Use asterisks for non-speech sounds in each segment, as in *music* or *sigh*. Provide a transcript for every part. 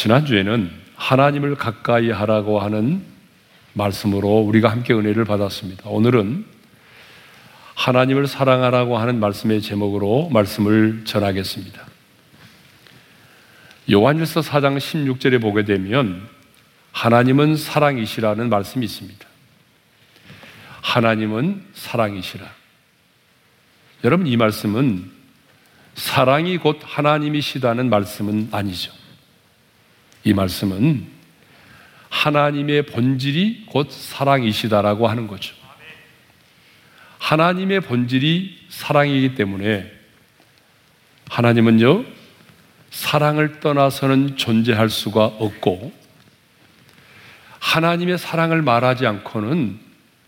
지난주에는 하나님을 가까이 하라고 하는 말씀으로 우리가 함께 은혜를 받았습니다. 오늘은 하나님을 사랑하라고 하는 말씀의 제목으로 말씀을 전하겠습니다. 요한일서 4장 16절에 보게 되면 하나님은 사랑이시라는 말씀이 있습니다. 하나님은 사랑이시라. 여러분 이 말씀은 사랑이 곧 하나님이시다는 말씀은 아니죠. 이 말씀은 하나님의 본질이 곧 사랑이시다라고 하는 거죠. 하나님의 본질이 사랑이기 때문에 하나님은요, 사랑을 떠나서는 존재할 수가 없고, 하나님의 사랑을 말하지 않고는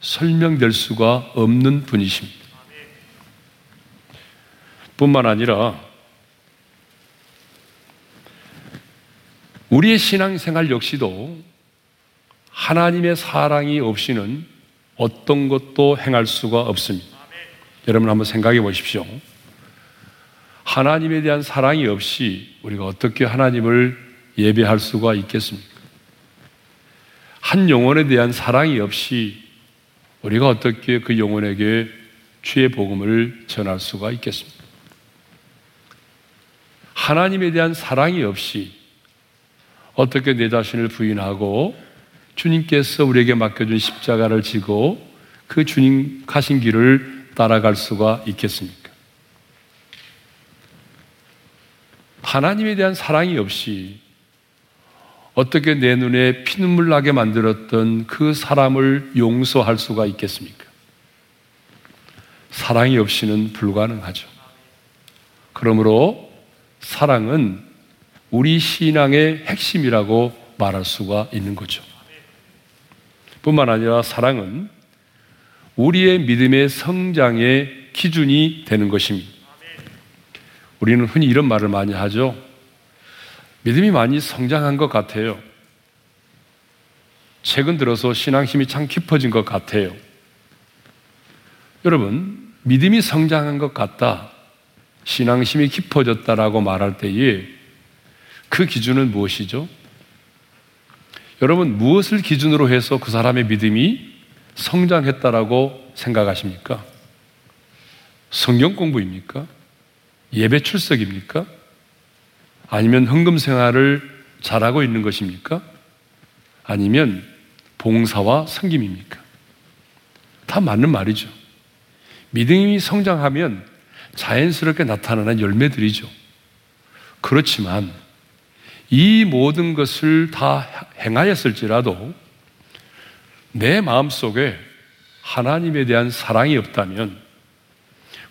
설명될 수가 없는 분이십니다. 뿐만 아니라 우리의 신앙생활 역시도 하나님의 사랑이 없이는 어떤 것도 행할 수가 없습니다. 여러분 한번 생각해 보십시오. 하나님에 대한 사랑이 없이 우리가 어떻게 하나님을 예배할 수가 있겠습니까? 한 영혼에 대한 사랑이 없이 우리가 어떻게 그 영혼에게 주의 복음을 전할 수가 있겠습니까? 하나님에 대한 사랑이 없이 어떻게 내 자신을 부인하고 주님께서 우리에게 맡겨준 십자가를 지고 그 주님 가신 길을 따라갈 수가 있겠습니까? 하나님에 대한 사랑이 없이 어떻게 내 눈에 피눈물 나게 만들었던 그 사람을 용서할 수가 있겠습니까? 사랑이 없이는 불가능하죠. 그러므로 사랑은 우리 신앙의 핵심이라고 말할 수가 있는 거죠. 뿐만 아니라 사랑은 우리의 믿음의 성장의 기준이 되는 것입니다. 우리는 흔히 이런 말을 많이 하죠. 믿음이 많이 성장한 것 같아요. 최근 들어서 신앙심이 참 깊어진 것 같아요. 여러분, 믿음이 성장한 것 같다. 신앙심이 깊어졌다라고 말할 때에 그 기준은 무엇이죠? 여러분, 무엇을 기준으로 해서 그 사람의 믿음이 성장했다라고 생각하십니까? 성경 공부입니까? 예배 출석입니까? 아니면 헌금 생활을 잘하고 있는 것입니까? 아니면 봉사와 섬김입니까? 다 맞는 말이죠. 믿음이 성장하면 자연스럽게 나타나는 열매들이죠. 그렇지만 이 모든 것을 다 행하였을지라도 내 마음 속에 하나님에 대한 사랑이 없다면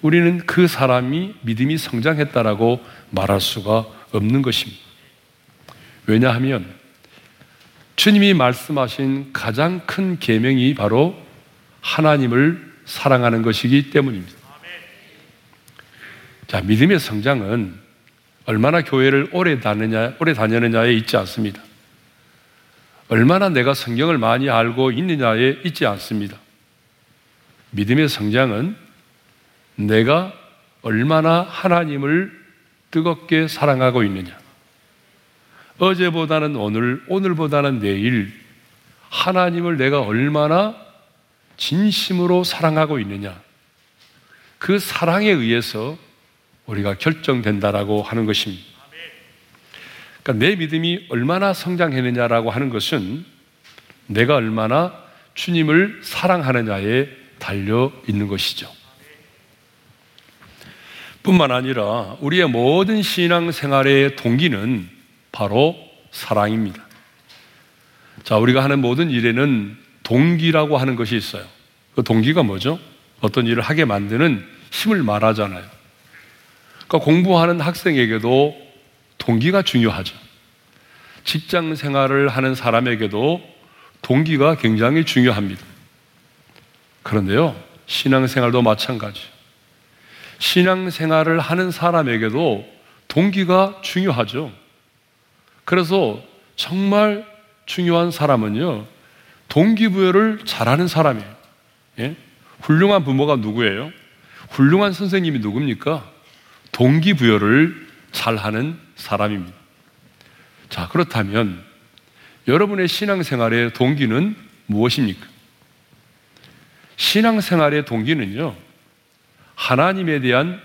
우리는 그 사람이 믿음이 성장했다라고 말할 수가 없는 것입니다. 왜냐하면 주님이 말씀하신 가장 큰 계명이 바로 하나님을 사랑하는 것이기 때문입니다. 자, 믿음의 성장은 얼마나 교회를 오래 다느냐, 오래 다녔느냐에 있지 않습니다. 얼마나 내가 성경을 많이 알고 있느냐에 있지 않습니다. 믿음의 성장은 내가 얼마나 하나님을 뜨겁게 사랑하고 있느냐. 어제보다는 오늘, 오늘보다는 내일, 하나님을 내가 얼마나 진심으로 사랑하고 있느냐. 그 사랑에 의해서 우리가 결정된다라고 하는 것입니다. 그러니까 내 믿음이 얼마나 성장했느냐라고 하는 것은 내가 얼마나 주님을 사랑하느냐에 달려 있는 것이죠. 뿐만 아니라 우리의 모든 신앙 생활의 동기는 바로 사랑입니다. 자, 우리가 하는 모든 일에는 동기라고 하는 것이 있어요. 그 동기가 뭐죠? 어떤 일을 하게 만드는 힘을 말하잖아요. 그러니까 공부하는 학생에게도 동기가 중요하죠. 직장 생활을 하는 사람에게도 동기가 굉장히 중요합니다. 그런데요, 신앙 생활도 마찬가지. 신앙 생활을 하는 사람에게도 동기가 중요하죠. 그래서 정말 중요한 사람은요, 동기부여를 잘하는 사람이에요. 예? 훌륭한 부모가 누구예요? 훌륭한 선생님이 누굽니까? 동기부여를 잘 하는 사람입니다. 자, 그렇다면 여러분의 신앙생활의 동기는 무엇입니까? 신앙생활의 동기는요, 하나님에 대한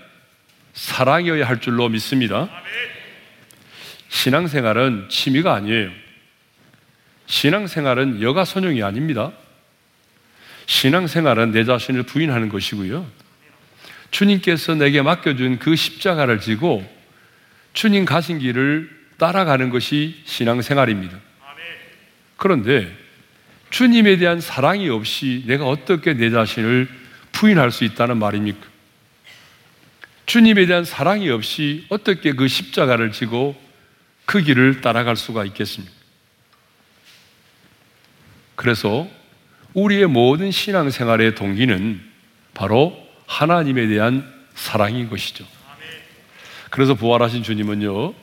사랑이어야 할 줄로 믿습니다. 신앙생활은 취미가 아니에요. 신앙생활은 여가선용이 아닙니다. 신앙생활은 내 자신을 부인하는 것이고요. 주님께서 내게 맡겨준 그 십자가를 지고 주님 가신 길을 따라가는 것이 신앙생활입니다. 그런데 주님에 대한 사랑이 없이 내가 어떻게 내 자신을 부인할 수 있다는 말입니까? 주님에 대한 사랑이 없이 어떻게 그 십자가를 지고 그 길을 따라갈 수가 있겠습니까? 그래서 우리의 모든 신앙생활의 동기는 바로 하나님에 대한 사랑인 것이죠. 그래서 부활하신 주님은요,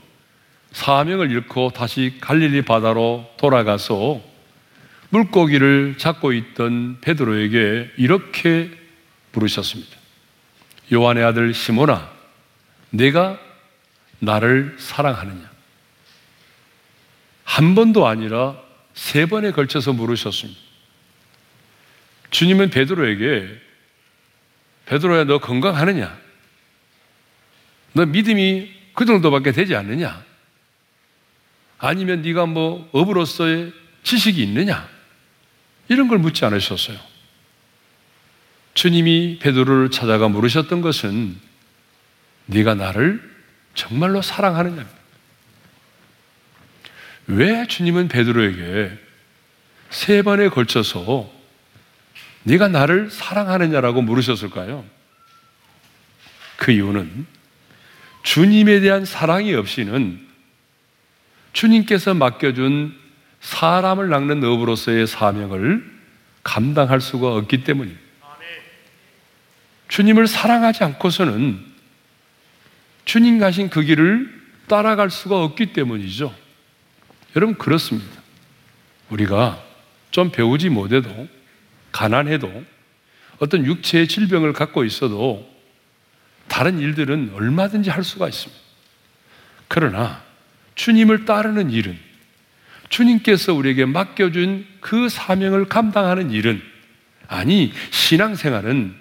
사명을 잃고 다시 갈릴리 바다로 돌아가서 물고기를 잡고 있던 베드로에게 이렇게 부르셨습니다. 요한의 아들 시모나, 내가 나를 사랑하느냐? 한 번도 아니라 세 번에 걸쳐서 물으셨습니다. 주님은 베드로에게 베드로야 너 건강하느냐? 너 믿음이 그 정도밖에 되지 않느냐? 아니면 네가 뭐 업으로서의 지식이 있느냐? 이런 걸 묻지 않으셨어요. 주님이 베드로를 찾아가 물으셨던 것은 네가 나를 정말로 사랑하느냐? 왜 주님은 베드로에게 세 번에 걸쳐서 네가 나를 사랑하느냐라고 물으셨을까요? 그 이유는 주님에 대한 사랑이 없이는 주님께서 맡겨준 사람을 낚는 업으로서의 사명을 감당할 수가 없기 때문입니다. 주님을 사랑하지 않고서는 주님 가신 그 길을 따라갈 수가 없기 때문이죠. 여러분, 그렇습니다. 우리가 좀 배우지 못해도, 가난해도, 어떤 육체의 질병을 갖고 있어도 다른 일들은 얼마든지 할 수가 있습니다. 그러나 주님을 따르는 일은 주님께서 우리에게 맡겨준 그 사명을 감당하는 일은 아니, 신앙생활은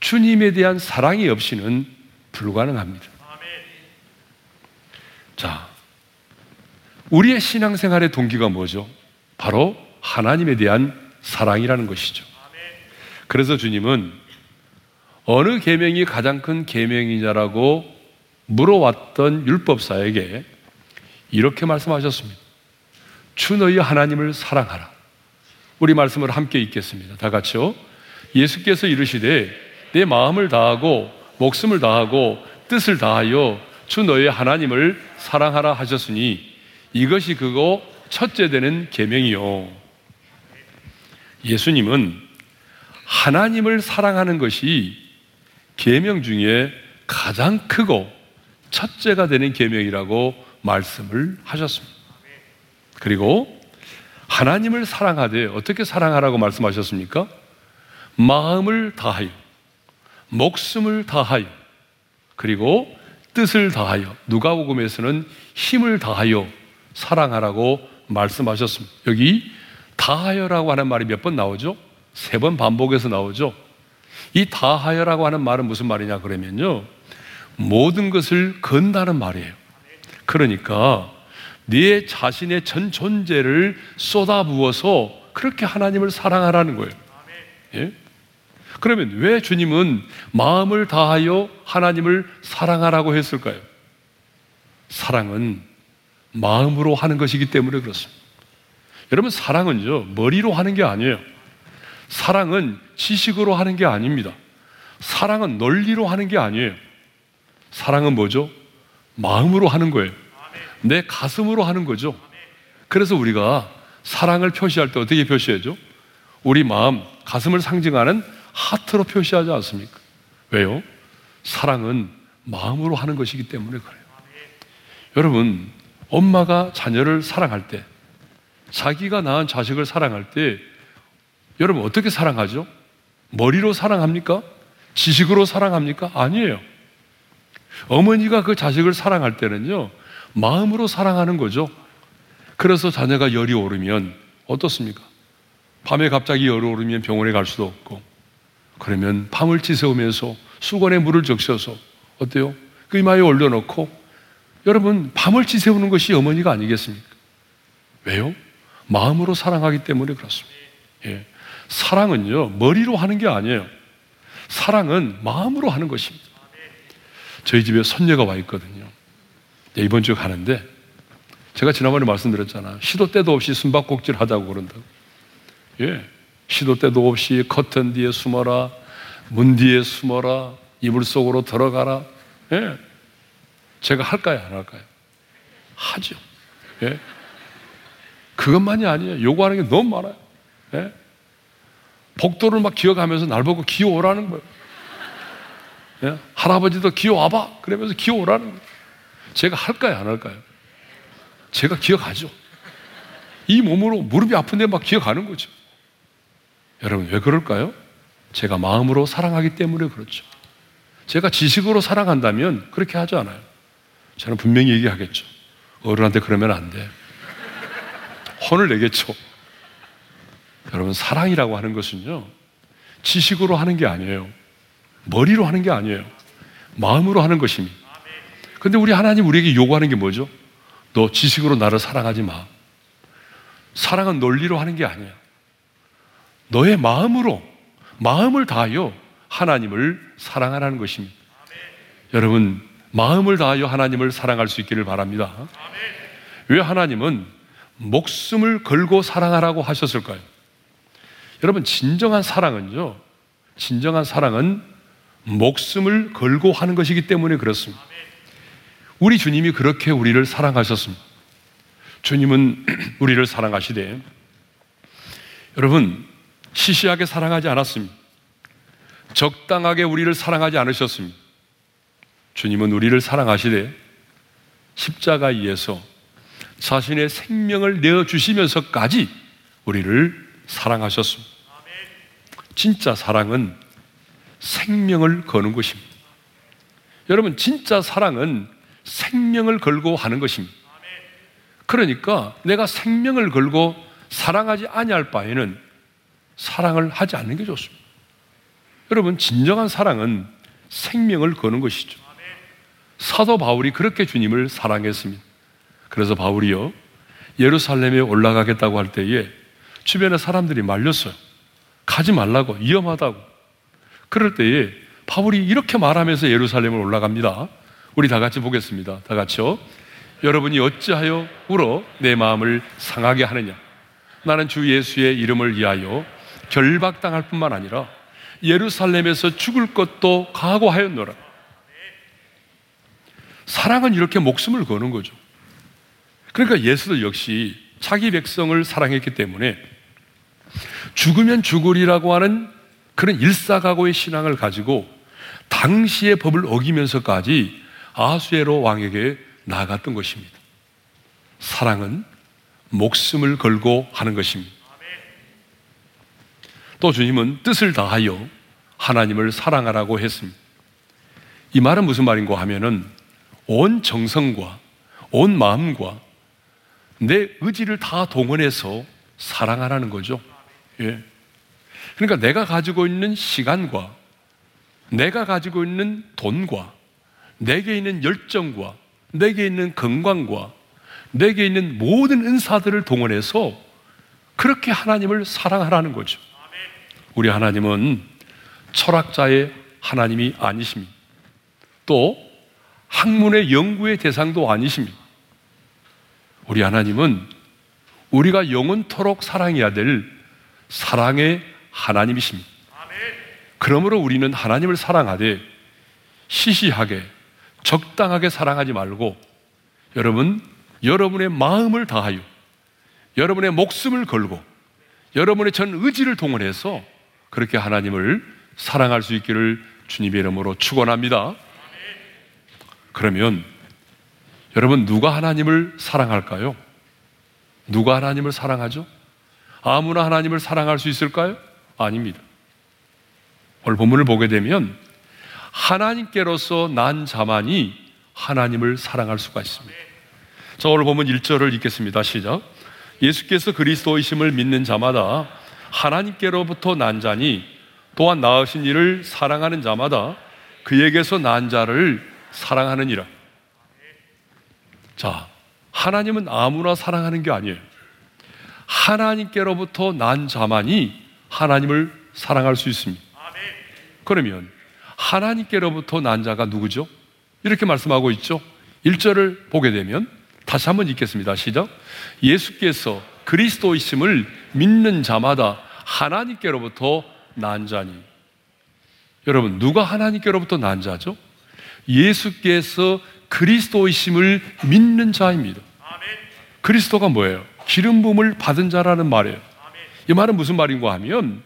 주님에 대한 사랑이 없이는 불가능합니다. 자, 우리의 신앙생활의 동기가 뭐죠? 바로 하나님에 대한 사랑이라는 것이죠. 그래서 주님은 어느 계명이 가장 큰 계명이냐라고 물어왔던 율법사에게 이렇게 말씀하셨습니다. 주 너희 하나님을 사랑하라. 우리 말씀을 함께 읽겠습니다. 다 같이요. 예수께서 이르시되 내 마음을 다하고 목숨을 다하고 뜻을 다하여 주 너희 하나님을 사랑하라 하셨으니 이것이 그거 첫째 되는 계명이요. 예수님은 하나님을 사랑하는 것이 계명 중에 가장 크고 첫째가 되는 계명이라고 말씀을 하셨습니다. 그리고 하나님을 사랑하되 어떻게 사랑하라고 말씀하셨습니까? 마음을 다하여, 목숨을 다하여, 그리고 뜻을 다하여, 누가복음에서는 힘을 다하여 사랑하라고 말씀하셨습니다. 여기 다하여라고 하는 말이 몇 번 나오죠? 세 번 반복해서 나오죠. 이 다하여라고 하는 말은 무슨 말이냐 그러면요. 모든 것을 건다는 말이에요. 그러니까 네 자신의 전 존재를 쏟아부어서 그렇게 하나님을 사랑하라는 거예요. 예? 그러면 왜 주님은 마음을 다하여 하나님을 사랑하라고 했을까요? 사랑은 마음으로 하는 것이기 때문에 그렇습니다. 여러분, 사랑은요, 머리로 하는 게 아니에요. 사랑은 지식으로 하는 게 아닙니다. 사랑은 논리로 하는 게 아니에요. 사랑은 뭐죠? 마음으로 하는 거예요. 내 가슴으로 하는 거죠. 그래서 우리가 사랑을 표시할 때 어떻게 표시하죠? 우리 마음, 가슴을 상징하는 하트로 표시하지 않습니까? 왜요? 사랑은 마음으로 하는 것이기 때문에 그래요. 여러분, 엄마가 자녀를 사랑할 때, 자기가 낳은 자식을 사랑할 때, 여러분 어떻게 사랑하죠? 머리로 사랑합니까? 지식으로 사랑합니까? 아니에요. 어머니가 그 자식을 사랑할 때는요, 마음으로 사랑하는 거죠. 그래서 자녀가 열이 오르면 어떻습니까? 밤에 갑자기 열이 오르면 병원에 갈 수도 없고 그러면 밤을 지새우면서 수건에 물을 적셔서 어때요? 그 이마에 올려놓고 여러분 밤을 지새우는 것이 어머니가 아니겠습니까? 왜요? 마음으로 사랑하기 때문에 그렇습니다. 예. 사랑은요 머리로 하는 게 아니에요. 사랑은 마음으로 하는 것입니다. 저희 집에 손녀가 와 있거든요. 네, 이번 주에 가는데 제가 지난번에 말씀드렸잖아. 시도 때도 없이 숨바꼭질 하자고 그런다고. 예. 시도 때도 없이 커튼 뒤에 숨어라. 문 뒤에 숨어라. 이불 속으로 들어가라. 예. 제가 할까요? 안 할까요? 하죠. 예. 그것만이 아니에요. 요구하는 게 너무 많아요. 예. 복도를 막 기어가면서 날 보고 기어오라는 거예요. 예? 할아버지도 기어와봐. 그러면서 기어오라는 거예요. 제가 할까요? 안 할까요? 제가 기어가죠. 이 몸으로 무릎이 아픈데 막 기어가는 거죠. 여러분, 왜 그럴까요? 제가 마음으로 사랑하기 때문에 그렇죠. 제가 지식으로 사랑한다면 그렇게 하지 않아요. 저는 분명히 얘기하겠죠. 어른한테 그러면 안 돼. 혼을 내겠죠. 여러분, 사랑이라고 하는 것은요, 지식으로 하는 게 아니에요. 머리로 하는 게 아니에요. 마음으로 하는 것입니다. 근데 우리 하나님 우리에게 요구하는 게 뭐죠? 너 지식으로 나를 사랑하지 마. 사랑은 논리로 하는 게 아니야. 너의 마음으로, 마음을 다하여 하나님을 사랑하라는 것입니다. 여러분, 마음을 다하여 하나님을 사랑할 수 있기를 바랍니다. 왜 하나님은 목숨을 걸고 사랑하라고 하셨을까요? 여러분, 진정한 사랑은요, 진정한 사랑은 목숨을 걸고 하는 것이기 때문에 그렇습니다. 우리 주님이 그렇게 우리를 사랑하셨습니다. 주님은 *clears throat* 우리를 사랑하시되, 여러분, 시시하게 사랑하지 않았습니다. 적당하게 우리를 사랑하지 않으셨습니다. 주님은 우리를 사랑하시되, 십자가에서 자신의 생명을 내어주시면서까지 우리를 사랑하셨습니다. 진짜 사랑은 생명을 거는 것입니다. 여러분, 진짜 사랑은 생명을 걸고 하는 것입니다. 그러니까 내가 생명을 걸고 사랑하지 아니할 바에는 사랑을 하지 않는 게 좋습니다. 여러분, 진정한 사랑은 생명을 거는 것이죠. 사도 바울이 그렇게 주님을 사랑했습니다. 그래서 바울이요, 예루살렘에 올라가겠다고 할 때에 주변에 사람들이 말렸어요. 가지 말라고, 위험하다고. 그럴 때에 바울이 이렇게 말하면서 예루살렘을 올라갑니다. 우리 다 같이 보겠습니다. 다 같이요. 여러분이 어찌하여 울어 내 마음을 상하게 하느냐? 나는 주 예수의 이름을 위하여 결박당할 뿐만 아니라 예루살렘에서 죽을 것도 각오하였노라. 사랑은 이렇게 목숨을 거는 거죠. 그러니까 예수도 역시 자기 백성을 사랑했기 때문에 죽으면 죽으리라고 하는 그런 일사각오의 신앙을 가지고 당시의 법을 어기면서까지 아수에로 왕에게 나아갔던 것입니다. 사랑은 목숨을 걸고 하는 것입니다. 또 주님은 뜻을 다하여 하나님을 사랑하라고 했습니다. 이 말은 무슨 말인가 하면은 온 정성과 온 마음과 내 의지를 다 동원해서 사랑하라는 거죠. 예. 그러니까 내가 가지고 있는 시간과 내가 가지고 있는 돈과 내게 있는 열정과 내게 있는 건강과 내게 있는 모든 은사들을 동원해서 그렇게 하나님을 사랑하라는 거죠. 우리 하나님은 철학자의 하나님이 아니십니다. 또 학문의 연구의 대상도 아니십니다. 우리 하나님은 우리가 영원토록 사랑해야 될 사랑의 하나님이십니다. 그러므로 우리는 하나님을 사랑하되 시시하게 적당하게 사랑하지 말고 여러분 여러분의 마음을 다하여 여러분의 목숨을 걸고 여러분의 전 의지를 동원해서 그렇게 하나님을 사랑할 수 있기를 주님의 이름으로 축원합니다. 그러면 여러분 누가 하나님을 사랑할까요? 누가 하나님을 사랑하죠? 아무나 하나님을 사랑할 수 있을까요? 아닙니다. 오늘 본문을 보게 되면 하나님께로서 난 자만이 하나님을 사랑할 수가 있습니다. 자, 오늘 보면 1절을 읽겠습니다. 시작. 예수께서 그리스도이심을 믿는 자마다 하나님께로부터 난 자니 또한 나으신 이를 사랑하는 자마다 그에게서 난 자를 사랑하느니라. 자, 하나님은 아무나 사랑하는 게 아니에요. 하나님께로부터 난 자만이 하나님을 사랑할 수 있습니다. 그러면 하나님께로부터 난 자가 누구죠? 이렇게 말씀하고 있죠. 1절을 보게 되면 다시 한번 읽겠습니다. 시작. 예수께서 그리스도이심을 믿는 자마다 하나님께로부터 난 자니. 여러분, 누가 하나님께로부터 난 자죠? 예수께서 그리스도이심을 믿는 자입니다. 그리스도가 뭐예요? 기름 부음을 받은 자라는 말이에요. 이 말은 무슨 말인가 하면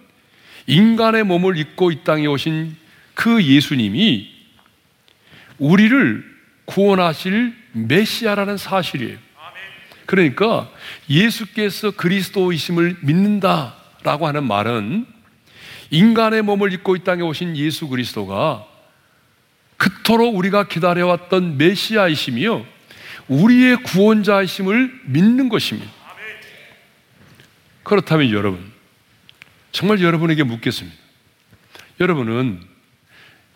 인간의 몸을 입고 이 땅에 오신 그 예수님이 우리를 구원하실 메시아라는 사실이에요. 그러니까 예수께서 그리스도이심을 믿는다라고 하는 말은 인간의 몸을 입고 이 땅에 오신 예수 그리스도가 그토록 우리가 기다려왔던 메시아이심이요. 우리의 구원자이심을 믿는 것입니다. 그렇다면 여러분, 정말 여러분에게 묻겠습니다. 여러분은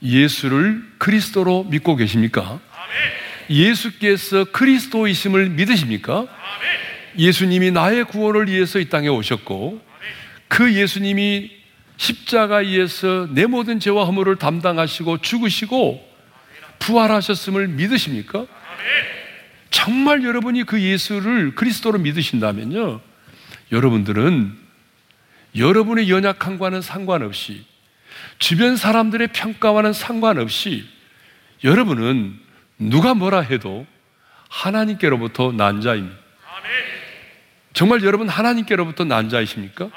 예수를 그리스도로 믿고 계십니까? 예수께서 그리스도이심을 믿으십니까? 예수님이 나의 구원을 위해서 이 땅에 오셨고 그 예수님이 십자가에서 내 모든 죄와 허물을 담당하시고 죽으시고 부활하셨음을 믿으십니까? 정말 여러분이 그 예수를 그리스도로 믿으신다면요. 여러분들은 여러분의 연약함과는 상관없이 주변 사람들의 평가와는 상관없이 여러분은 누가 뭐라 해도 하나님께로부터 난 자입니다. 정말 여러분 하나님께로부터 난 자이십니까?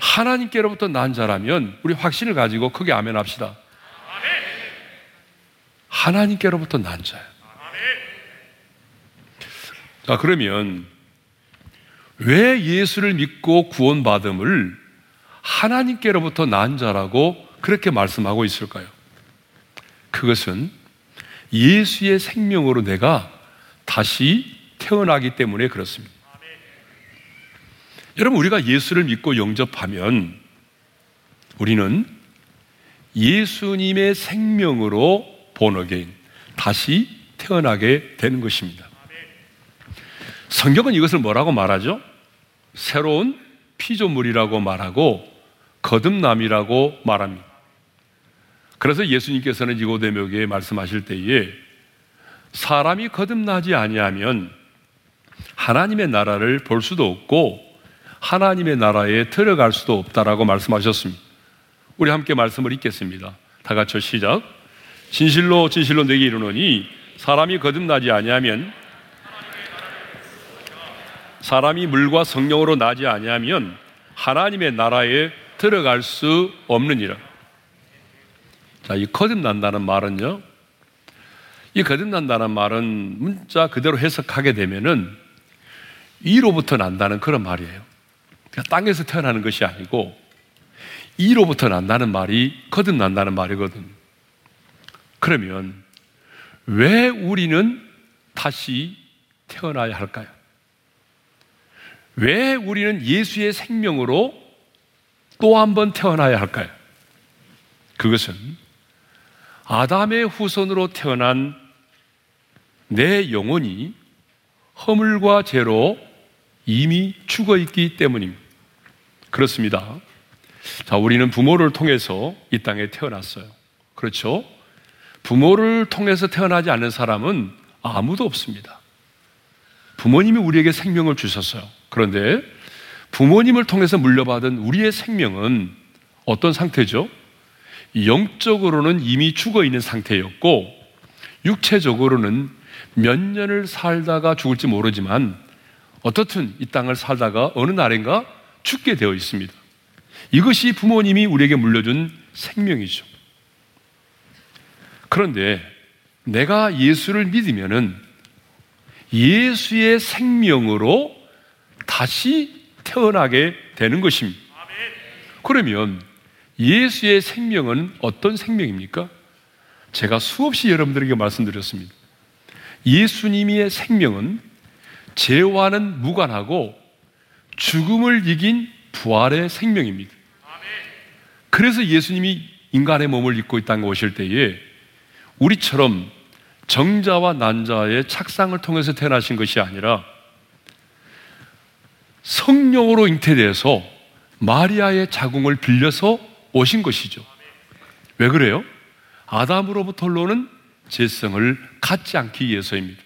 하나님께로부터 난 자라면 우리 확신을 가지고 크게 아멘 합시다. 하나님께로부터 난 자예요. 자, 그러면 왜 예수를 믿고 구원받음을 하나님께로부터 난 자라고 그렇게 말씀하고 있을까요? 그것은 예수의 생명으로 내가 다시 태어나기 때문에 그렇습니다. 여러분, 우리가 예수를 믿고 영접하면 우리는 예수님의 생명으로 본어게인 다시 태어나게 되는 것입니다. 성경은 이것을 뭐라고 말하죠? 새로운 피조물이라고 말하고 거듭남이라고 말합니다. 그래서 예수님께서는 니고데모에게 말씀하실 때에 사람이 거듭나지 아니하면 하나님의 나라를 볼 수도 없고 하나님의 나라에 들어갈 수도 없다라고 말씀하셨습니다. 우리 함께 말씀을 읽겠습니다. 다 같이 시작. 진실로 진실로 내게 이르노니 사람이 거듭나지 아니하면 사람이 물과 성령으로 나지 아니하면 하나님의 나라에 들어갈 수 없느니라. 자, 이 거듭난다는 말은요. 이 거듭난다는 말은 문자 그대로 해석하게 되면은 이로부터 난다는 그런 말이에요. 그러니까 땅에서 태어나는 것이 아니고 이로부터 난다는 말이 거듭난다는 말이거든. 그러면 왜 우리는 다시 태어나야 할까요? 왜 우리는 예수의 생명으로 또 한 번 태어나야 할까요? 그것은 아담의 후손으로 태어난 내 영혼이 허물과 죄로 이미 죽어 있기 때문입니다. 그렇습니다. 자, 우리는 부모를 통해서 이 땅에 태어났어요. 그렇죠? 부모를 통해서 태어나지 않는 사람은 아무도 없습니다. 부모님이 우리에게 생명을 주셨어요. 그런데 부모님을 통해서 물려받은 우리의 생명은 어떤 상태죠? 영적으로는 이미 죽어 있는 상태였고, 육체적으로는 몇 년을 살다가 죽을지 모르지만, 어떻든 이 땅을 살다가 어느 날인가 죽게 되어 있습니다. 이것이 부모님이 우리에게 물려준 생명이죠. 그런데 내가 예수를 믿으면은 예수의 생명으로 다시 태어나게 되는 것입니다. 그러면 예수의 생명은 어떤 생명입니까? 제가 수없이 여러분들에게 말씀드렸습니다. 예수님의 생명은 죄와는 무관하고 죽음을 이긴 부활의 생명입니다. 그래서 예수님이 인간의 몸을 입고 이 땅에 오실 때에 우리처럼 정자와 난자의 착상을 통해서 태어나신 것이 아니라 성령으로 잉태돼서 마리아의 자궁을 빌려서 오신 것이죠. 왜 그래요? 아담으로부터 올라오는 재성을 갖지 않기 위해서입니다.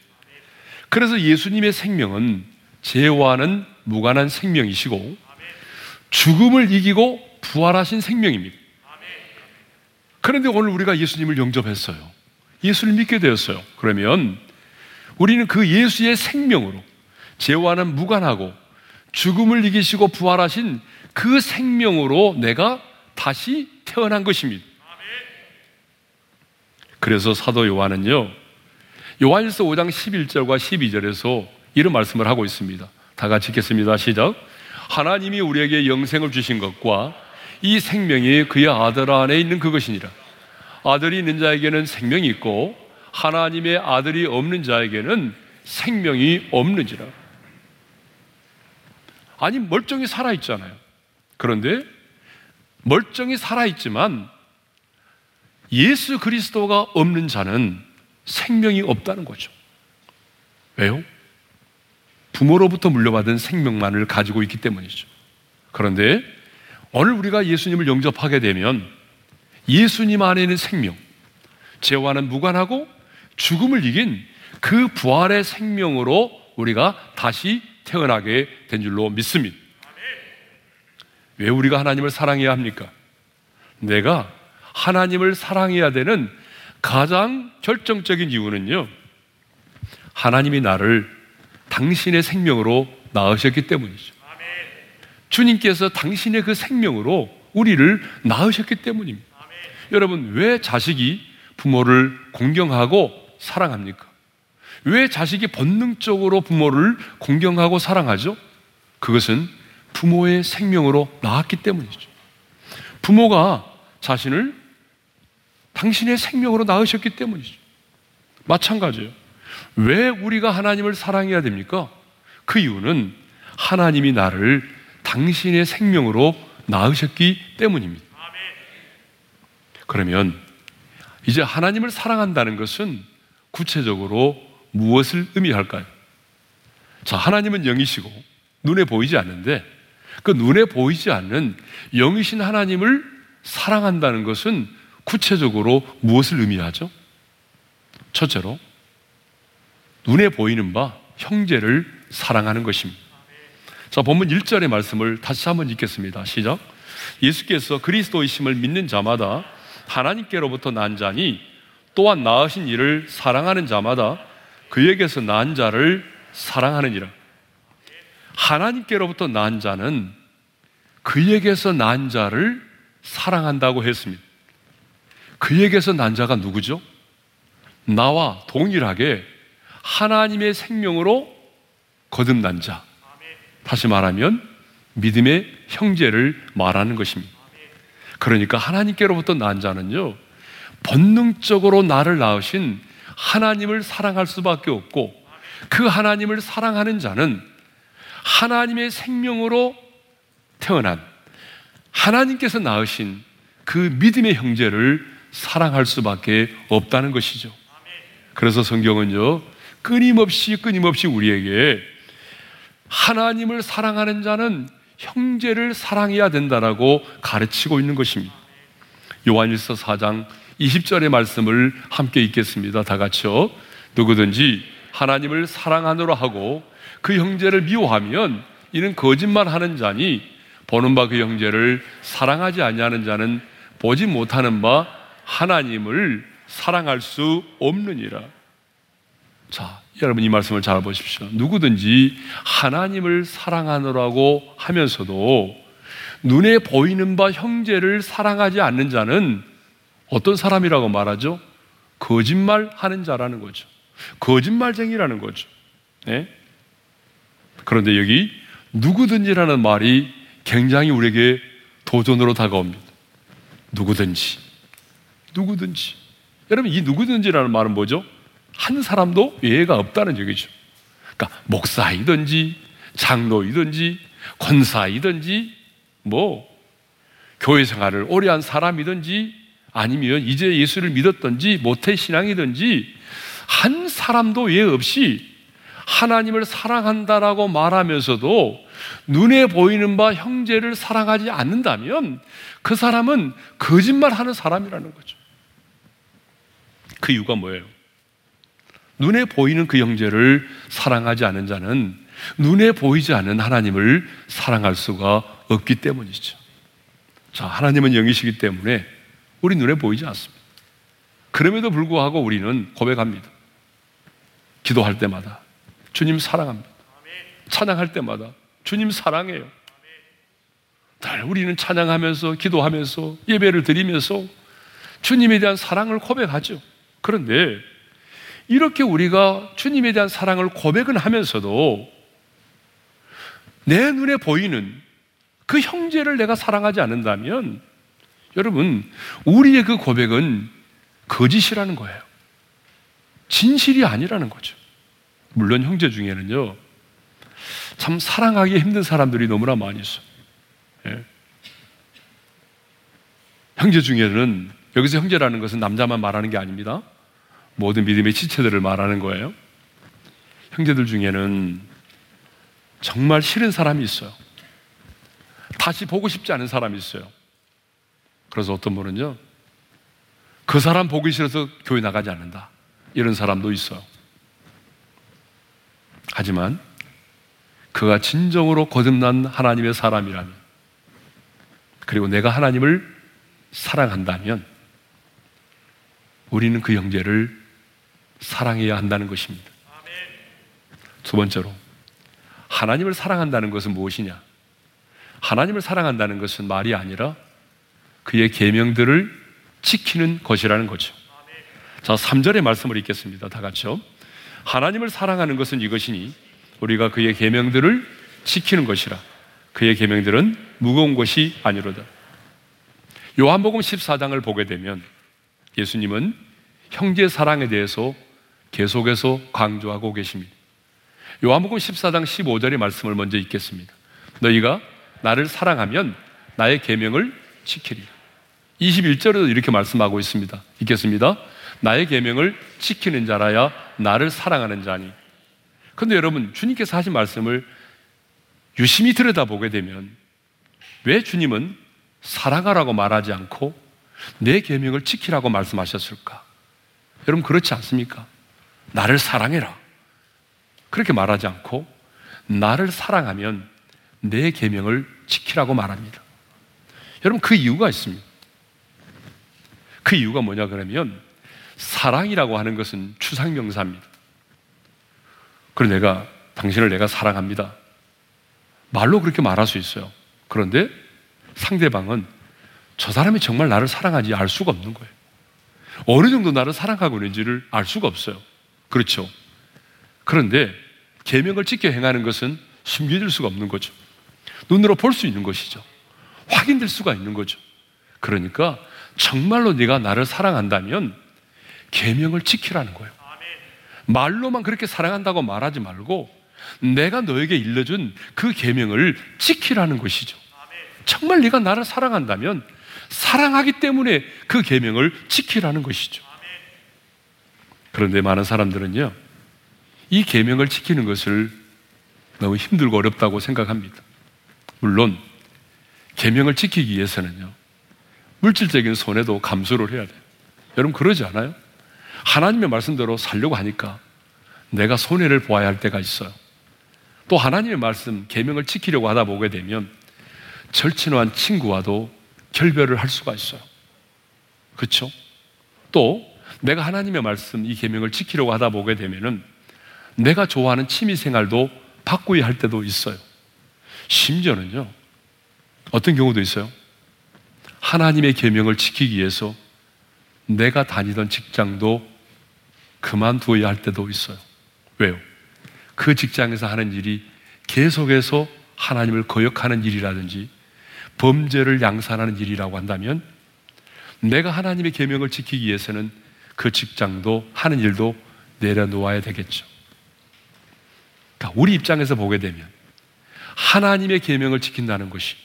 그래서 예수님의 생명은 죄와는 무관한 생명이시고 죽음을 이기고 부활하신 생명입니다. 그런데 오늘 우리가 예수님을 영접했어요. 예수를 믿게 되었어요. 그러면 우리는 그 예수의 생명으로 죄와는 무관하고 죽음을 이기시고 부활하신 그 생명으로 내가 다시 태어난 것입니다. 그래서 사도 요한은요, 요한일서 5장 11절과 12절에서 이런 말씀을 하고 있습니다. 다 같이 읽겠습니다. 시작. 하나님이 우리에게 영생을 주신 것과 이 생명이 그의 아들 안에 있는 그것이니라. 아들이 있는 자에게는 생명이 있고 하나님의 아들이 없는 자에게는 생명이 없는지라. 아니, 멀쩡히 살아있잖아요. 그런데 멀쩡히 살아있지만 예수 그리스도가 없는 자는 생명이 없다는 거죠. 왜요? 부모로부터 물려받은 생명만을 가지고 있기 때문이죠. 그런데 오늘 우리가 예수님을 영접하게 되면 예수님 안에 있는 생명, 죄와는 무관하고 죽음을 이긴 그 부활의 생명으로 우리가 다시 태어나게 된 줄로 믿습니다. 왜 우리가 하나님을 사랑해야 합니까? 내가 하나님을 사랑해야 되는 가장 결정적인 이유는요, 하나님이 나를 당신의 생명으로 낳으셨기 때문이죠. 주님께서 당신의 그 생명으로 우리를 낳으셨기 때문입니다. 여러분, 왜 자식이 부모를 공경하고 사랑합니까? 왜 자식이 본능적으로 부모를 공경하고 사랑하죠? 그것은 부모의 생명으로 낳았기 때문이죠. 부모가 자신을 당신의 생명으로 낳으셨기 때문이죠. 마찬가지예요. 왜 우리가 하나님을 사랑해야 됩니까? 그 이유는 하나님이 나를 당신의 생명으로 낳으셨기 때문입니다. 그러면 이제 하나님을 사랑한다는 것은 구체적으로 무엇을 의미할까요? 자, 하나님은 영이시고 눈에 보이지 않는데 그 눈에 보이지 않는 영이신 하나님을 사랑한다는 것은 구체적으로 무엇을 의미하죠? 첫째로 눈에 보이는 바 형제를 사랑하는 것입니다. 자, 본문 1절의 말씀을 다시 한번 읽겠습니다. 시작. 예수께서 그리스도이심을 믿는 자마다 하나님께로부터 난 자니 또한 나으신 이를 사랑하는 자마다 그에게서 난 자를 사랑하느니라. 하나님께로부터 난 자는 그에게서 난 자를 사랑한다고 했습니다. 그에게서 난 자가 누구죠? 나와 동일하게 하나님의 생명으로 거듭난 자. 다시 말하면 믿음의 형제를 말하는 것입니다. 그러니까 하나님께로부터 난 자는요, 본능적으로 나를 낳으신 하나님을 사랑할 수밖에 없고, 그 하나님을 사랑하는 자는 하나님의 생명으로 태어난 하나님께서 낳으신 그 믿음의 형제를 사랑할 수밖에 없다는 것이죠. 그래서 성경은요, 끊임없이 끊임없이 우리에게 하나님을 사랑하는 자는 형제를 사랑해야 된다라고 가르치고 있는 것입니다. 요한일서 4장 20절의 말씀을 함께 읽겠습니다. 다 같이요. 누구든지 하나님을 사랑하노라 하고 그 형제를 미워하면 이는 거짓말하는 자니 보는 바 그 형제를 사랑하지 아니하는 자는 보지 못하는 바 하나님을 사랑할 수 없느니라. 자, 여러분 이 말씀을 잘 보십시오. 누구든지 하나님을 사랑하노라고 하면서도 눈에 보이는 바 형제를 사랑하지 않는 자는 어떤 사람이라고 말하죠? 거짓말 하는 자라는 거죠. 거짓말쟁이라는 거죠. 네? 그런데 여기 누구든지라는 말이 굉장히 우리에게 도전으로 다가옵니다. 누구든지. 누구든지. 여러분, 이 누구든지라는 말은 뭐죠? 한 사람도 예외가 없다는 얘기죠. 그러니까 목사이든지 장로이든지 권사이든지 뭐 교회 생활을 오래 한 사람이든지 아니면 이제 예수를 믿었든지 모태 신앙이든지 한 사람도 예 없이 하나님을 사랑한다라고 말하면서도 눈에 보이는 바 형제를 사랑하지 않는다면 그 사람은 거짓말하는 사람이라는 거죠. 그 이유가 뭐예요? 눈에 보이는 그 형제를 사랑하지 않은 자는 눈에 보이지 않는 하나님을 사랑할 수가 없기 때문이죠. 자, 하나님은 영이시기 때문에 우리 눈에 보이지 않습니다. 그럼에도 불구하고 우리는 고백합니다. 기도할 때마다 주님 사랑합니다. 찬양할 때마다 주님 사랑해요. 늘 우리는 찬양하면서 기도하면서 예배를 드리면서 주님에 대한 사랑을 고백하죠. 그런데 이렇게 우리가 주님에 대한 사랑을 고백은 하면서도 내 눈에 보이는 그 형제를 내가 사랑하지 않는다면 여러분, 우리의 그 고백은 거짓이라는 거예요. 진실이 아니라는 거죠. 물론 형제 중에는요, 참 사랑하기 힘든 사람들이 너무나 많이 있어요. 예. 형제 중에는 여기서 형제라는 것은 남자만 말하는 게 아닙니다. 모든 믿음의 지체들을 말하는 거예요. 형제들 중에는 정말 싫은 사람이 있어요. 다시 보고 싶지 않은 사람이 있어요. 그래서 어떤 분은요, 그 사람 보기 싫어서 교회 나가지 않는다. 이런 사람도 있어요. 하지만 그가 진정으로 거듭난 하나님의 사람이라면, 그리고 내가 하나님을 사랑한다면, 우리는 그 형제를 사랑해야 한다는 것입니다. 두 번째로, 하나님을 사랑한다는 것은 무엇이냐? 하나님을 사랑한다는 것은 말이 아니라 그의 계명들을 지키는 것이라는 거죠. 자, 3절의 말씀을 읽겠습니다. 다 같이요. 하나님을 사랑하는 것은 이것이니 우리가 그의 계명들을 지키는 것이라. 그의 계명들은 무거운 것이 아니로다. 요한복음 14장을 보게 되면 예수님은 형제 사랑에 대해서 계속해서 강조하고 계십니다. 요한복음 14장 15절의 말씀을 먼저 읽겠습니다. 너희가 나를 사랑하면 나의 계명을 지키리. 21절에도 이렇게 말씀하고 있습니다. 읽겠습니다. 나의 계명을 지키는 자라야 나를 사랑하는 자니. 근데 여러분, 주님께서 하신 말씀을 유심히 들여다보게 되면 왜 주님은 사랑하라고 말하지 않고 내 계명을 지키라고 말씀하셨을까? 여러분 그렇지 않습니까? 나를 사랑해라. 그렇게 말하지 않고 나를 사랑하면 내 계명을 지키라고 말합니다. 여러분 그 이유가 있습니다. 그 이유가 뭐냐 그러면 사랑이라고 하는 것은 추상 명사입니다. 그리고 내가 당신을 내가 사랑합니다. 말로 그렇게 말할 수 있어요. 그런데 상대방은 저 사람이 정말 나를 사랑하지 알 수가 없는 거예요. 어느 정도 나를 사랑하고 있는지를 알 수가 없어요. 그렇죠. 그런데 계명을 지켜 행하는 것은 숨겨질 수가 없는 거죠. 눈으로 볼 수 있는 것이죠. 확인될 수가 있는 거죠. 그러니까 정말로 네가 나를 사랑한다면 계명을 지키라는 거예요. 말로만 그렇게 사랑한다고 말하지 말고 내가 너에게 일러준 그 계명을 지키라는 것이죠. 정말 네가 나를 사랑한다면 사랑하기 때문에 그 계명을 지키라는 것이죠. 그런데 많은 사람들은요. 이 계명을 지키는 것을 너무 힘들고 어렵다고 생각합니다. 물론 계명을 지키기 위해서는요. 물질적인 손해도 감수를 해야 돼요. 여러분 그러지 않아요? 하나님의 말씀대로 살려고 하니까 내가 손해를 보아야 할 때가 있어요. 또 하나님의 말씀 계명을 지키려고 하다 보게 되면 절친한 친구와도 결별을 할 수가 있어요. 그렇죠? 또 내가 하나님의 말씀 이 계명을 지키려고 하다 보게 되면은 내가 좋아하는 취미 생활도 바꾸어야 할 때도 있어요. 심지어는요. 어떤 경우도 있어요. 하나님의 계명을 지키기 위해서 내가 다니던 직장도 그만두어야 할 때도 있어요. 왜요? 그 직장에서 하는 일이 계속해서 하나님을 거역하는 일이라든지 범죄를 양산하는 일이라고 한다면 내가 하나님의 계명을 지키기 위해서는 그 직장도 하는 일도 내려놓아야 되겠죠. 그러니까 우리 입장에서 보게 되면 하나님의 계명을 지킨다는 것이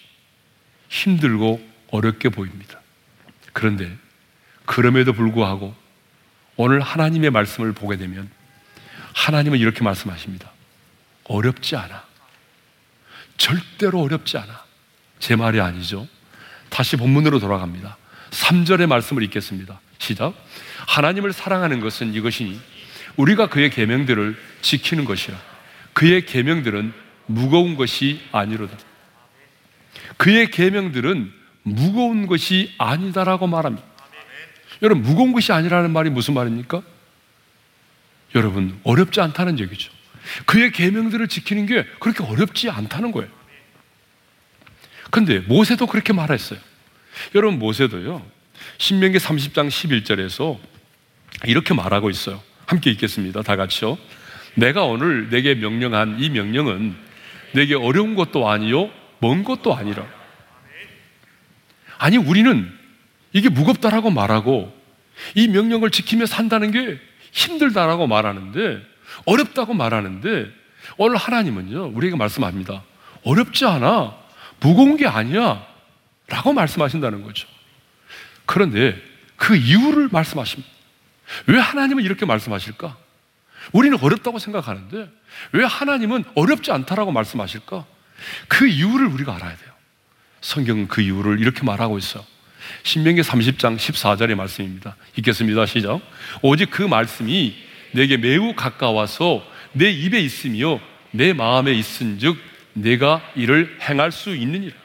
힘들고 어렵게 보입니다. 그런데 그럼에도 불구하고 오늘 하나님의 말씀을 보게 되면 하나님은 이렇게 말씀하십니다. 어렵지 않아. 절대로 어렵지 않아. 제 말이 아니죠. 다시 본문으로 돌아갑니다. 3절의 말씀을 읽겠습니다. 시작. 하나님을 사랑하는 것은 이것이니 우리가 그의 계명들을 지키는 것이라. 그의 계명들은 무거운 것이 아니로다. 그의 계명들은 무거운 것이 아니다라고 말합니다. 여러분 무거운 것이 아니라는 말이 무슨 말입니까? 여러분 어렵지 않다는 얘기죠. 그의 계명들을 지키는 게 그렇게 어렵지 않다는 거예요. 근데 모세도 그렇게 말했어요. 여러분 모세도요. 신명기 30장 11절에서 이렇게 말하고 있어요. 함께 읽겠습니다. 다 같이요. 내가 오늘 내게 명령한 이 명령은 내게 어려운 것도 아니요 먼 것도 아니라. 아니 우리는 이게 무겁다라고 말하고 이 명령을 지키며 산다는 게 힘들다라고 말하는데 어렵다고 말하는데 오늘 하나님은요 우리에게 말씀합니다. 어렵지 않아. 무거운 게 아니야. 라고 말씀하신다는 거죠. 그런데 그 이유를 말씀하십니다. 왜 하나님은 이렇게 말씀하실까? 우리는 어렵다고 생각하는데 왜 하나님은 어렵지 않다라고 말씀하실까? 그 이유를 우리가 알아야 돼요. 성경은 그 이유를 이렇게 말하고 있어요. 신명기 30장 14절의 말씀입니다. 읽겠습니다. 시작. 오직 그 말씀이 내게 매우 가까워서 내 입에 있으며 내 마음에 있은즉 내가 이를 행할 수 있느니라.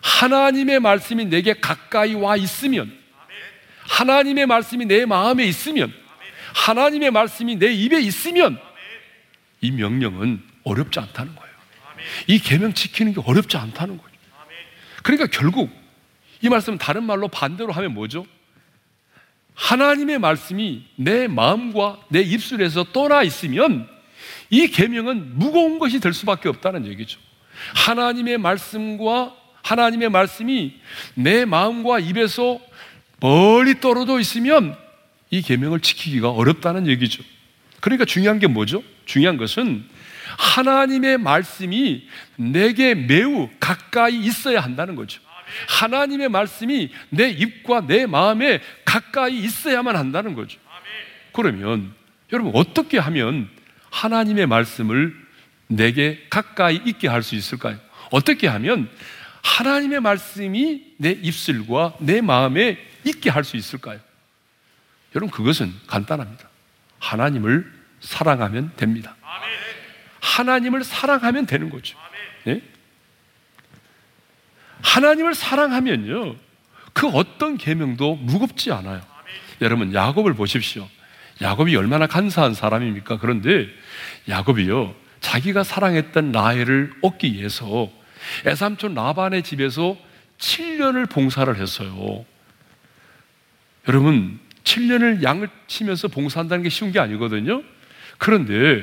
하나님의 말씀이 내게 가까이 와 있으면 하나님의 말씀이 내 마음에 있으면 하나님의 말씀이 내 입에 있으면 이 명령은 어렵지 않다는 거예요. 이 계명 지키는 게 어렵지 않다는 거예요. 그러니까 결국 이 말씀은 다른 말로 반대로 하면 뭐죠? 하나님의 말씀이 내 마음과 내 입술에서 떠나 있으면 이 계명은 무거운 것이 될 수밖에 없다는 얘기죠. 하나님의 말씀과 하나님의 말씀이 내 마음과 입에서 멀리 떨어져 있으면 이 계명을 지키기가 어렵다는 얘기죠. 그러니까 중요한 게 뭐죠? 중요한 것은 하나님의 말씀이 내게 매우 가까이 있어야 한다는 거죠. 하나님의 말씀이 내 입과 내 마음에 가까이 있어야만 한다는 거죠. 그러면 여러분 어떻게 하면 하나님의 말씀을 내게 가까이 있게 할 수 있을까요? 어떻게 하면 하나님의 말씀이 내 입술과 내 마음에 있게 할 수 있을까요? 여러분 그것은 간단합니다. 하나님을 사랑하면 됩니다. 하나님을 사랑하면 되는 거죠. 네? 하나님을 사랑하면요. 그 어떤 계명도 무겁지 않아요. 여러분 야곱을 보십시오. 야곱이 얼마나 간사한 사람입니까? 그런데 야곱이요. 자기가 사랑했던 라헬을 얻기 위해서 애삼촌 라반의 집에서 7년을 봉사를 했어요. 여러분, 7년을 양을 치면서 봉사한다는 게 쉬운 게 아니거든요. 그런데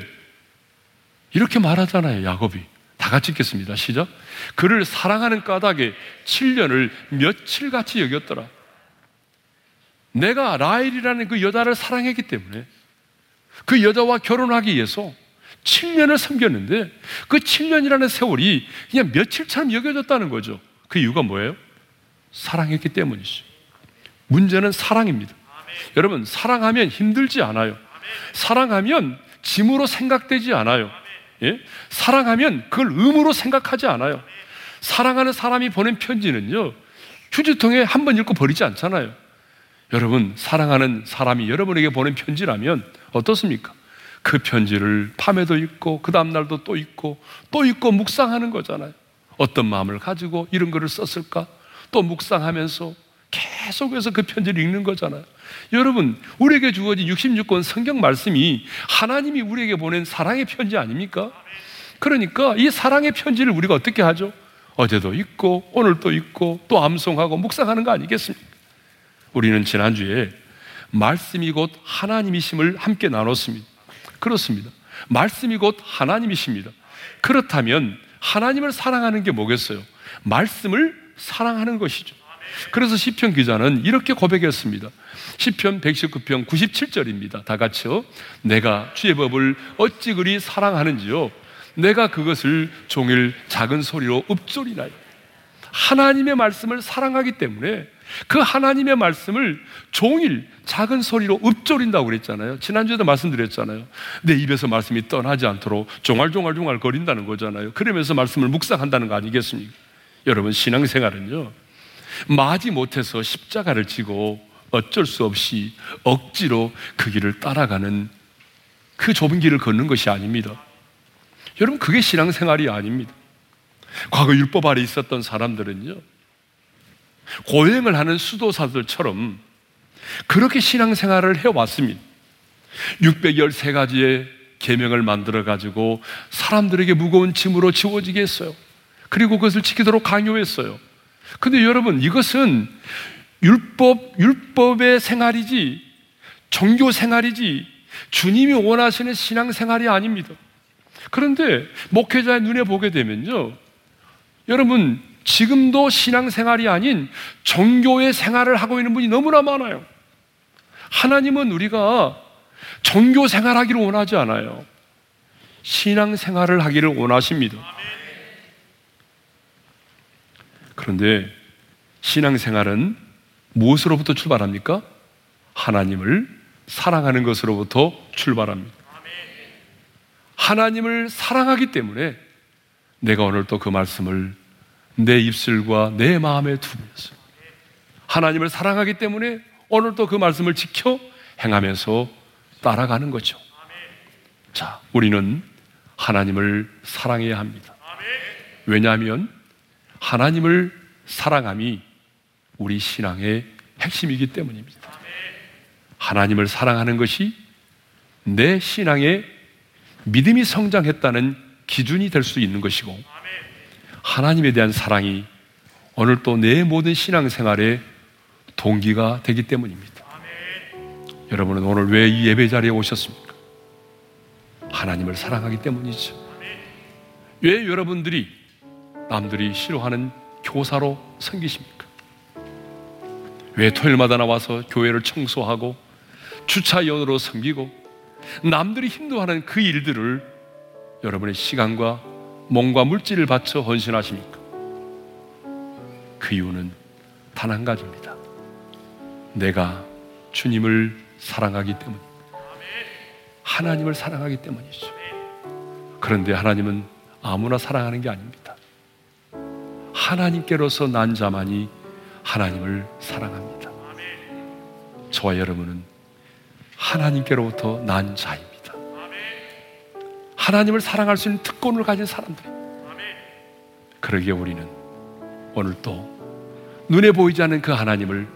이렇게 말하잖아요, 야곱이. 다 같이 읽겠습니다. 시작. 그를 사랑하는 까닭에 7년을 며칠 같이 여겼더라. 내가 라헬이라는 그 여자를 사랑했기 때문에 그 여자와 결혼하기 위해서 7년을 섬겼는데 그 7년이라는 세월이 그냥 며칠처럼 여겨졌다는 거죠. 그 이유가 뭐예요? 사랑했기 때문이죠. 문제는 사랑입니다. 여러분, 사랑하면 힘들지 않아요. 사랑하면 짐으로 생각되지 않아요. 예? 사랑하면 그걸 의무로 생각하지 않아요. 사랑하는 사람이 보낸 편지는요, 휴지통에 한 번 읽고 버리지 않잖아요. 여러분, 사랑하는 사람이 여러분에게 보낸 편지라면 어떻습니까? 그 편지를 밤에도 읽고, 그 다음날도 또 읽고, 또 읽고 묵상하는 거잖아요. 어떤 마음을 가지고 이런 글을 썼을까? 또 묵상하면서 계속해서 그 편지를 읽는 거잖아요. 여러분, 우리에게 주어진 66권 성경 말씀이 하나님이 우리에게 보낸 사랑의 편지 아닙니까? 그러니까 이 사랑의 편지를 우리가 어떻게 하죠? 어제도 읽고, 오늘도 읽고, 또 암송하고, 묵상하는 거 아니겠습니까? 우리는 지난주에 말씀이 곧 하나님이심을 함께 나눴습니다. 그렇습니다. 말씀이 곧 하나님이십니다. 그렇다면 하나님을 사랑하는 게 뭐겠어요? 말씀을 사랑하는 것이죠. 그래서 시편 기자는 이렇게 고백했습니다. 시편 119편 97절입니다. 다 같이요. 내가 주의 법을 어찌 그리 사랑하는지요. 내가 그것을 종일 작은 소리로 읊조리나요. 하나님의 말씀을 사랑하기 때문에 그 하나님의 말씀을 종일 작은 소리로 읊조린다고 그랬잖아요. 지난주에도 말씀드렸잖아요. 내 입에서 말씀이 떠나지 않도록 종알종알종알 거린다는 거잖아요. 그러면서 말씀을 묵상한다는 거 아니겠습니까? 여러분, 신앙생활은요, 마지 못해서 십자가를 지고 어쩔 수 없이 억지로 그 길을 따라가는 그 좁은 길을 걷는 것이 아닙니다. 여러분, 그게 신앙생활이 아닙니다. 과거 율법 아래 있었던 사람들은요, 고행을 하는 수도사들처럼 그렇게 신앙생활을 해왔습니다. 613가지의 계명을 만들어 가지고 사람들에게 무거운 짐으로 지워지게 했어요. 그리고 그것을 지키도록 강요했어요. 근데 여러분, 이것은 율법, 율법의 생활이지, 종교 생활이지, 주님이 원하시는 신앙 생활이 아닙니다. 그런데 목회자의 눈에 보게 되면요. 여러분, 지금도 신앙 생활이 아닌 종교의 생활을 하고 있는 분이 너무나 많아요. 하나님은 우리가 종교 생활하기를 원하지 않아요. 신앙 생활을 하기를 원하십니다. 그런데 신앙생활은 무엇으로부터 출발합니까? 하나님을 사랑하는 것으로부터 출발합니다. 하나님을 사랑하기 때문에 내가 오늘 또 그 말씀을 내 입술과 내 마음에 두면서 하나님을 사랑하기 때문에 오늘도 그 말씀을 지켜 행하면서 따라가는 거죠. 자, 우리는 하나님을 사랑해야 합니다. 왜냐하면 하나님을 사랑함이 우리 신앙의 핵심이기 때문입니다. 하나님을 사랑하는 것이 내 신앙의 믿음이 성장했다는 기준이 될 수 있는 것이고 하나님에 대한 사랑이 오늘 또 내 모든 신앙생활의 동기가 되기 때문입니다. 여러분은 오늘 왜 이 예배 자리에 오셨습니까? 하나님을 사랑하기 때문이죠. 왜 여러분들이 남들이 싫어하는 교사로 섬기십니까? 왜 토요일마다 나와서 교회를 청소하고 주차연으로 섬기고 남들이 힘들어하는 그 일들을 여러분의 시간과 몸과 물질을 바쳐 헌신하십니까? 그 이유는 단 한 가지입니다. 내가 주님을 사랑하기 때문입니다. 하나님을 사랑하기 때문이죠. 그런데 하나님은 아무나 사랑하는 게 아닙니다. 하나님께로서 난 자만이 하나님을 사랑합니다. 저와 여러분은 하나님께로부터 난 자입니다. 하나님을 사랑할 수 있는 특권을 가진 사람들. 그러기에 우리는 오늘 또 눈에 보이지 않는 그 하나님을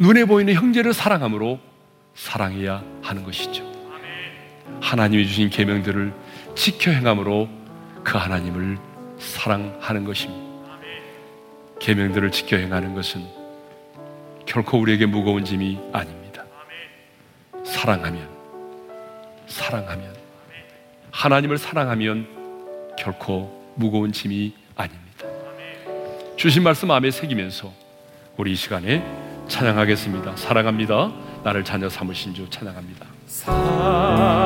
눈에 보이는 형제를 사랑함으로 사랑해야 하는 것이죠. 하나님이 주신 계명들을 지켜 행함으로 그 하나님을 사랑하는 것입니다. 계명들을 지켜 행하는 것은 결코 우리에게 무거운 짐이 아닙니다. 사랑하면 사랑하면 하나님을 사랑하면 결코 무거운 짐이 아닙니다. 주신 말씀 마음에 새기면서 우리 이 시간에 찬양하겠습니다. 사랑합니다. 나를 자녀 삼으신 주 찬양합니다. 사랑합니다.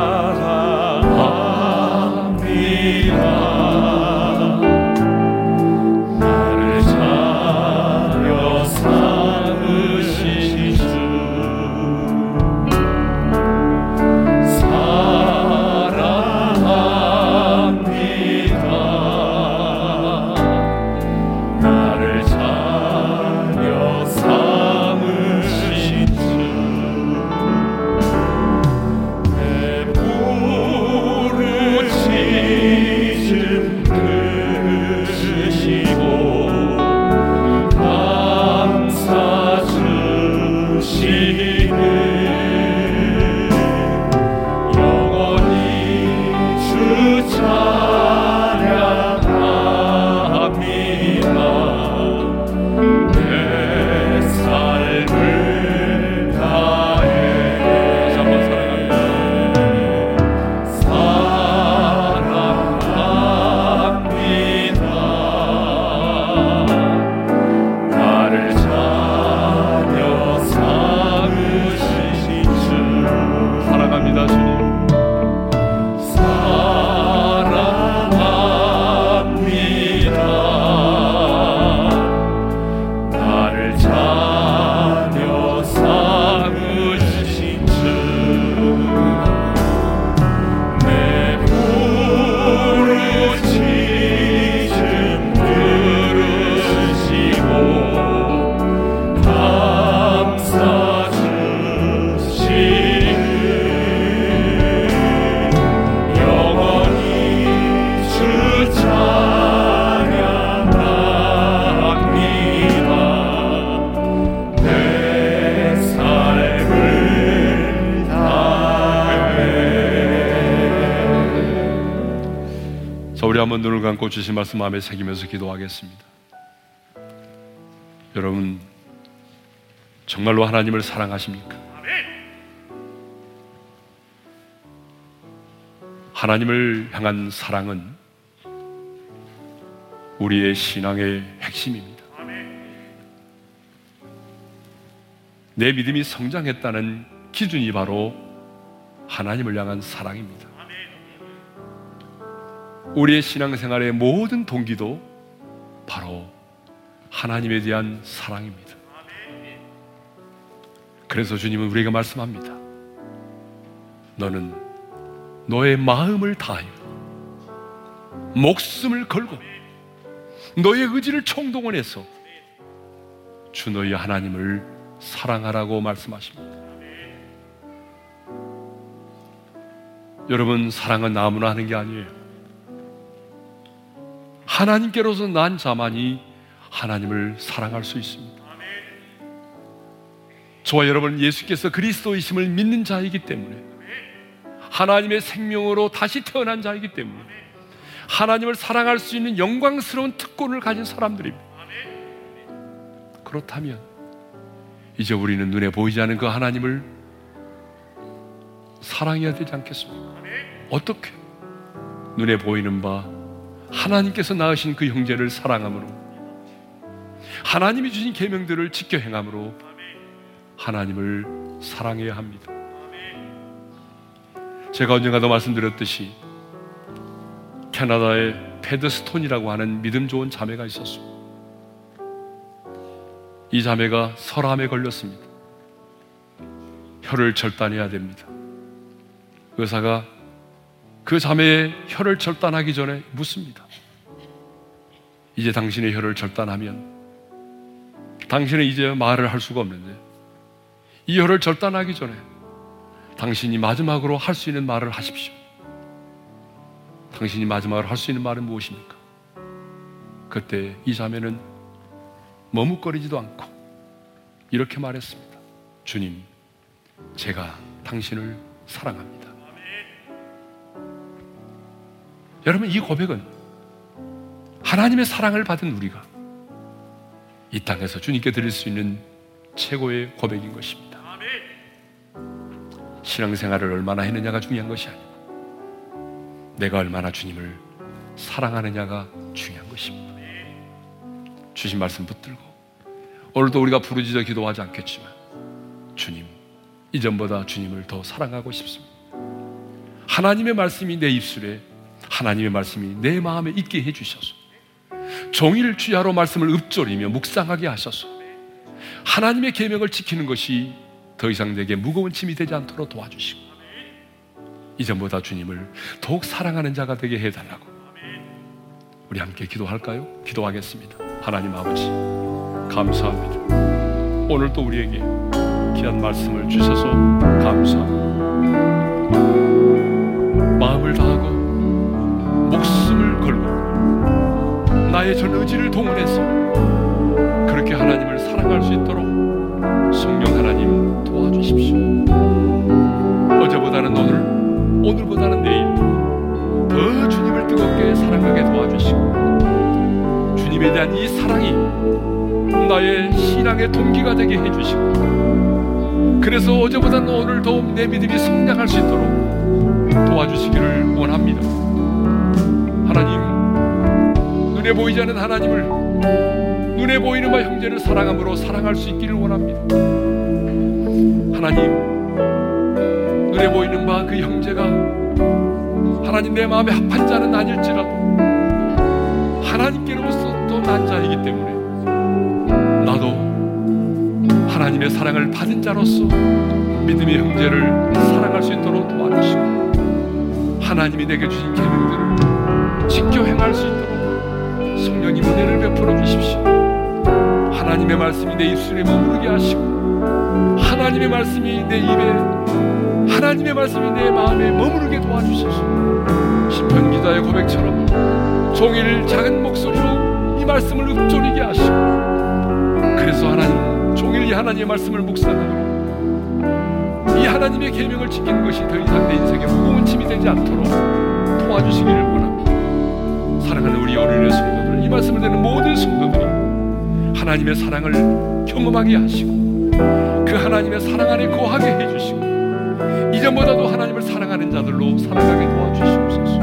한번 눈을 감고 주신 말씀 마음에 새기면서 기도하겠습니다. 여러분 정말로 하나님을 사랑하십니까? 하나님을 향한 사랑은 우리의 신앙의 핵심입니다. 내 믿음이 성장했다는 기준이 바로 하나님을 향한 사랑입니다. 우리의 신앙생활의 모든 동기도 바로 하나님에 대한 사랑입니다. 그래서 주님은 우리에게 말씀합니다. 너는 너의 마음을 다하여 목숨을 걸고 너의 의지를 총동원해서 주 너희 하나님을 사랑하라고 말씀하십니다. 여러분, 사랑은 아무나 하는 게 아니에요. 하나님께로서 난 자만이 하나님을 사랑할 수 있습니다. 저와 여러분 예수께서 그리스도이심을 믿는 자이기 때문에 하나님의 생명으로 다시 태어난 자이기 때문에 하나님을 사랑할 수 있는 영광스러운 특권을 가진 사람들입니다. 그렇다면 이제 우리는 눈에 보이지 않는 그 하나님을 사랑해야 되지 않겠습니까? 어떻게? 눈에 보이는 바 하나님께서 낳으신 그 형제를 사랑함으로 하나님이 주신 계명들을 지켜 행함으로 하나님을 사랑해야 합니다. 제가 언젠가도 말씀드렸듯이 캐나다에 패드스톤이라고 하는 믿음 좋은 자매가 있었습니다. 이 자매가 설암에 걸렸습니다. 혀를 절단해야 됩니다. 의사가 그 자매의 혀를 절단하기 전에 묻습니다. 이제 당신의 혀를 절단하면 당신은 이제 말을 할 수가 없는데 이 혀를 절단하기 전에 당신이 마지막으로 할 수 있는 말을 하십시오. 당신이 마지막으로 할 수 있는 말은 무엇입니까? 그때 이 자매는 머뭇거리지도 않고 이렇게 말했습니다. 주님, 제가 당신을 사랑합니다. 여러분, 이 고백은 하나님의 사랑을 받은 우리가 이 땅에서 주님께 드릴 수 있는 최고의 고백인 것입니다. 신앙생활을 얼마나 했느냐가 중요한 것이 아니고 내가 얼마나 주님을 사랑하느냐가 중요한 것입니다. 주신 말씀 붙들고 오늘도 우리가 부르짖어 기도하지 않겠지만 주님 이전보다 주님을 더 사랑하고 싶습니다. 하나님의 말씀이 내 입술에 하나님의 말씀이 내 마음에 있게 해주셔서 종일 주야로 말씀을 읊조리며 묵상하게 하셔서 하나님의 계명을 지키는 것이 더 이상 내게 무거운 짐이 되지 않도록 도와주시고 이전보다 주님을 더욱 사랑하는 자가 되게 해달라고 우리 함께 기도할까요? 기도하겠습니다. 하나님 아버지 감사합니다. 오늘 또 우리에게 귀한 말씀을 주셔서 감사합니다. 마음을 다하고 걸고 나의 전 의지를 동원해서 그렇게 하나님을 사랑할 수 있도록 성령 하나님 도와주십시오. 어제보다는 오늘, 오늘보다는 내일 더 주님을 뜨겁게 사랑하게 도와주시고 주님에 대한 이 사랑이 나의 신앙의 동기가 되게 해주시고 그래서 어제보다는 오늘 더욱 내 믿음이 성장할 수 있도록 도와주시기를 원합니다. 하나님, 눈에 보이지 않는 하나님을 눈에 보이는 바 형제를 사랑함으로 사랑할 수 있기를 원합니다. 하나님, 눈에 보이는 바 그 형제가 하나님 내 마음에 합한 자는 아닐지라도 하나님께로부터 또난 자이기 때문에 나도 하나님의 사랑을 받은 자로서 믿음의 형제를 사랑할 수 있도록 도와주시고 하나님이 내게 주신 계명들을 지켜 행할 수 있도록 성령님 은혜를 베풀어 주십시오. 하나님의 말씀이 내 입술에 머무르게 하시고 하나님의 말씀이 내 입에 하나님의 말씀이 내 마음에 머무르게 도와주셔서 시편 기자의 고백처럼 종일 작은 목소리로 이 말씀을 읊조리게 하시고 그래서 하나님 종일 이 하나님의 말씀을 묵상하고 이 하나님의 계명을 지키는 것이 더 이상 내 인생에 무거운 짐이 되지 않도록 도와주시기를 원합니다. 사랑하는 우리 어린이 성도들, 이 말씀을 듣는 모든 성도들이 하나님의 사랑을 경험하게 하시고 그 하나님의 사랑 안에 거하게 해주시고 이전보다도 하나님을 사랑하는 자들로 살아가게 도와주시옵소서.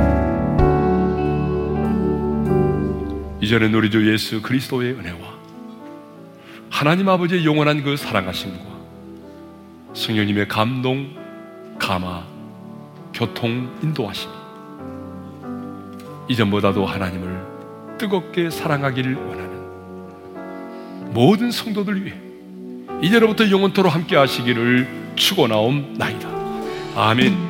이전에 우리 주 예수 그리스도의 은혜와 하나님 아버지의 영원한 그 사랑하심과 성령님의 감동, 감화, 교통, 인도하심이 이전보다도 하나님을 뜨겁게 사랑하기를 원하는 모든 성도들 위해 이제로부터 영원토로 함께 하시기를 축원하옵나이다. 아멘.